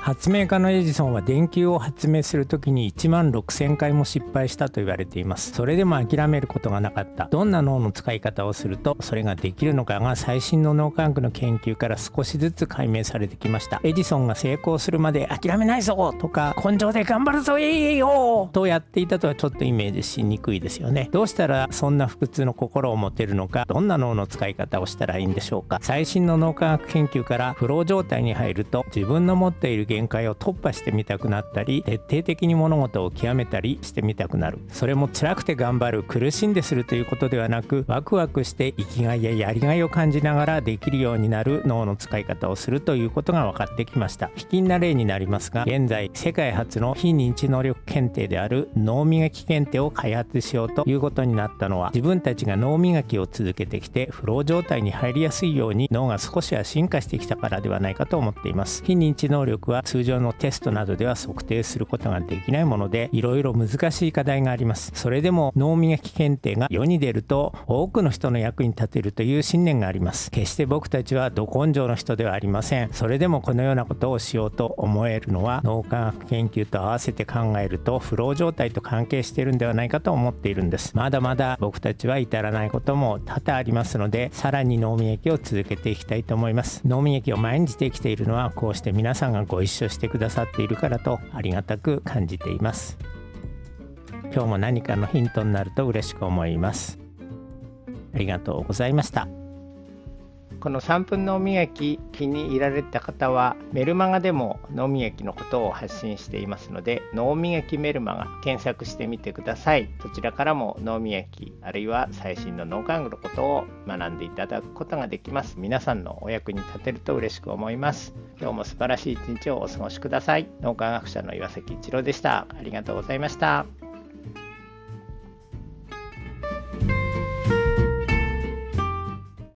発明家のエジソンは電球を発明する時に1万6000回も失敗したと言われています。それでも諦めることがなかった。どんな脳の使い方をするとそれができるのかが最新の脳科学の研究から少しずつ解明されてきました。エジソンが成功するまで諦めないぞ！とか根性で頑張るぞ！いいよ！とやっていたとはちょっとイメージしにくいですよね。どうしたらそんな不屈の心を持てるのかどんな脳の使い方をしたらいいんでしょうか。最新の脳科学研究からフロー状態に入ると自分の持っている限界を突破してみたくなったり徹底的に物事を極めたりしてみたくなる。それも辛くて頑張る苦しんでするということではなくワクワクして生きがいややりがいを感じながらできるようになる脳の使い方をするということが分かってきました。卑近な例になりますが現在世界初の非認知能力検定である脳磨き検定を開発しようということになったのは自分たちが脳磨きを続けてきてフロー状態に入りやすいように脳が少しは進化してきたからではないかと思っています。非認知能力は通常のテストなどでは測定することができないものでいろいろ難しい課題があります。それでも脳磨き検定が世に出ると多くの人の役に立てるという信念があります。決して僕たちはど根性の人ではありません。それでもこのようなことをしようと思えるのは脳科学研究と合わせて考えるとフロー状態と関係しているんではないかと思っているんです。まだまだ僕たちは至らないことも多々ありますのでさらに脳磨きを続けていきたいと思います。脳磨きを毎日できているのはこうして皆さんがご一一緒してくださっているからとありがたく感じています。今日も何かのヒントになると嬉しく思います。ありがとうございました。この3分脳磨き気に入られた方はメルマガでも脳磨きのことを発信していますので脳磨きメルマガ検索してみてください。そちらからも脳磨きあるいは最新の脳科学のことを学んでいただくことができます。皆さんのお役に立てると嬉しく思います。今日も素晴らしい一日をお過ごしください。脳科学者の岩崎一郎でした。ありがとうございました。